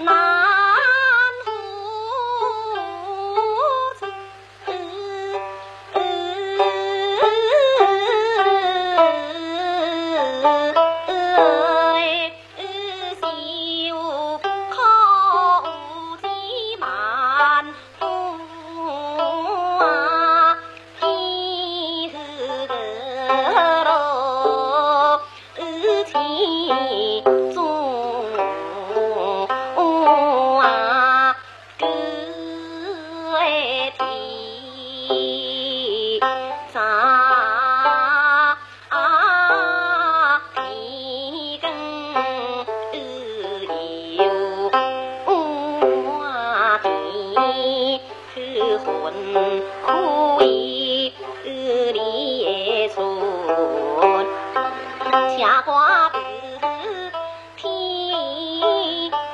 南无慈悲修靠啊天魂可以隔离爱传下官不知听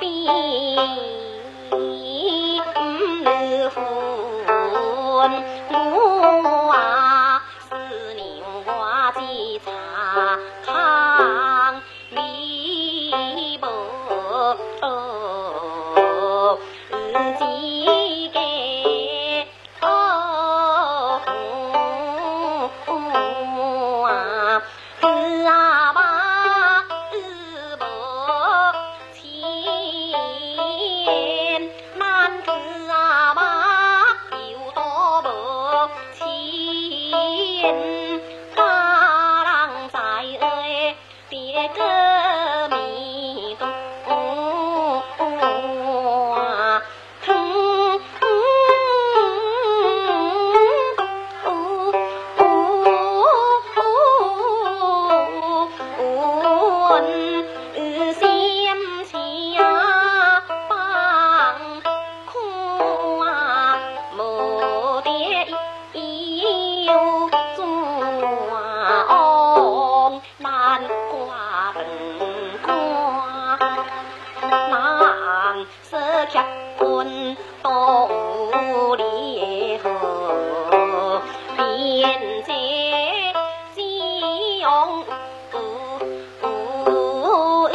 命 الله yêu chùa ôm đàn quả rừng qua nàng quân tổ đi hờ biển thế di ông ư ư